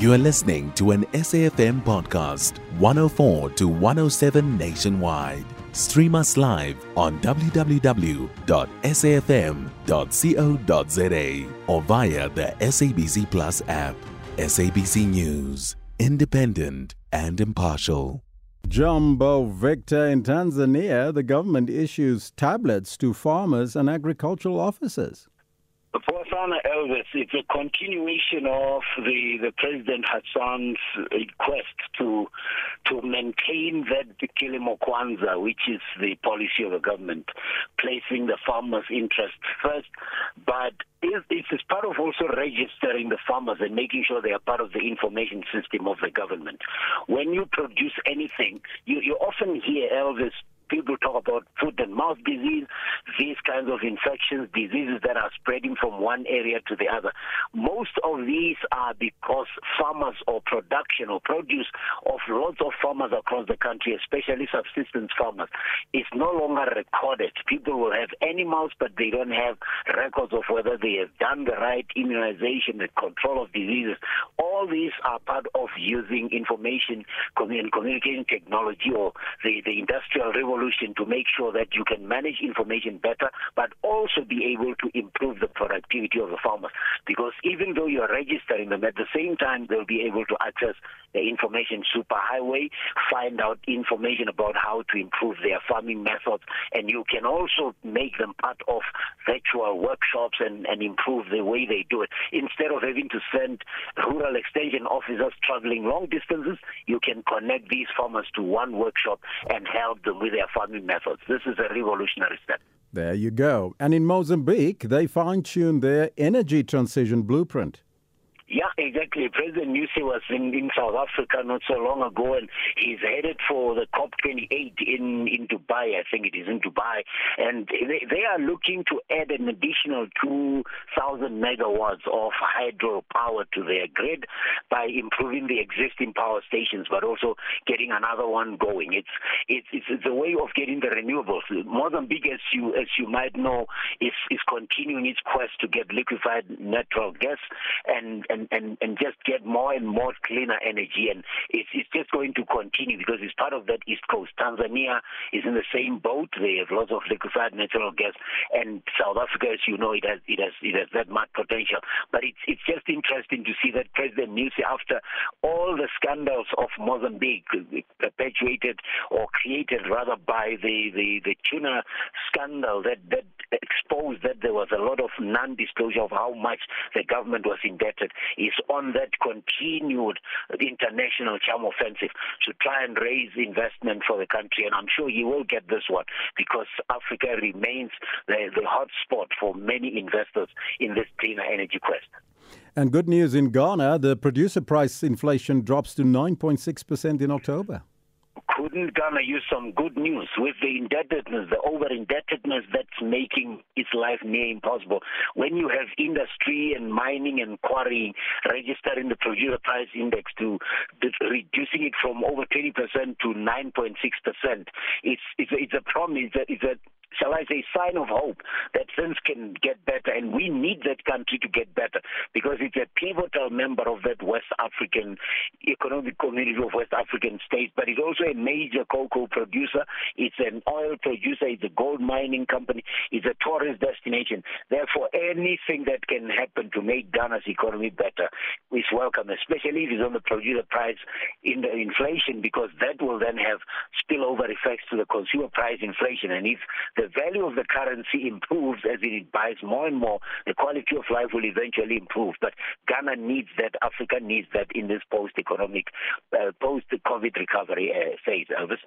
You are listening to an SAFM podcast, 104 to 107 nationwide. Stream us live on www.safm.co.za or via the SABC Plus app. SABC News, independent and impartial. Jumbo Victor in Tanzania, the government issues tablets to farmers and agricultural officers. Sana Elvis, it's a continuation of the, the President Hassan's request to to maintain that Kilimo Kwanza, which is the policy of the government, placing the farmers' interests first, but it's part of also registering the farmers and making sure they are part of the information system of the government. When you produce anything, you, you often hear Elvis people talk about foot and mouth disease, these kinds of infections, diseases that are spreading from one area to the other. Most of these are because farmers or production or produce of lots of farmers across the country, especially subsistence farmers, is no longer recorded. People will have animals, but they don't have records of whether they have done the right immunization and control of diseases. All these are part of using information and communication technology or the, the industrial revolution solution to make sure that you can manage information better, but also be able to improve the productivity of the farmers. Because even though you are registering them, at the same time, they'll be able to access the information superhighway, find out information about how to improve their farming methods, and you can also make them part of virtual workshops and, and improve the way they do it. Instead of having to send rural extension officers traveling long distances, you can connect these farmers to one workshop and help them with their farming methods. This is a revolutionary step. There you go. And in Mozambique, they fine tuned their energy transition blueprint. Exactly. President Nyusi was in, in South Africa not so long ago, and he's headed for the COP28 in, in Dubai. I think it is in Dubai. And they, they are looking to add an additional 2,000 megawatts of hydro power to their grid by improving the existing power stations, but also getting another one going. It's, it's, it's, it's a way of getting the renewables. Mozambique, as you, as you might know, is, is continuing its quest to get liquefied natural gas and, and and, and, just get more and more cleaner energy. And it's, it's just going to continue because it's part of that East Coast. Tanzania is in the same boat. They have lots of liquefied natural gas. And South Africa, as you know, it has, it has, it has that much potential. But it's, it's just interesting to see that President Nyusi, after all the scandals of Mozambique, perpetuated or created rather by the, the, the tuna scandal that, that exposed that there was a lot of non-disclosure of how much the government was indebted is on that continued international charm offensive to try and raise investment for the country. And I'm sure he will get this one because Africa remains the, the hot spot for many investors in this cleaner energy quest. And good news in Ghana, the producer price inflation drops to 9.6% in October couldn't Ghana use some good news with the indebtedness, the over indebtedness that's making its life near impossible? When you have industry and mining and quarrying registering the producer price index to, reducing it from over 20% to 9.6%, it's, it's, a, it's a promise that it's a shall I say, sign of hope that things can get better. And we need that country to get better because it's a pivotal member of that West African economic community of West African states, but it's also a major cocoa producer. It's an oil producer. It's a gold mining company. It's a tourist destination. Therefore, anything that can happen to make Ghana's economy better is welcome, especially if it's on the producer price in the inflation, because that will then have spillover effects to the consumer price inflation. And if the value of the currency improves as it buys more and more, the quality of life will eventually improve. But Ghana needs that, Africa needs that in this post-economic, uh, post-COVID recovery uh, phase, Elvis.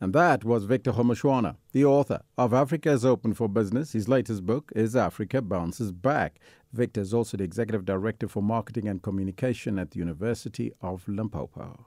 And that was Victor Kgomoeswana, the author of Africa is Open for Business. His latest book is Africa Bounces Back. Victor is also the Executive Director for Marketing and Communication at the University of Limpopo.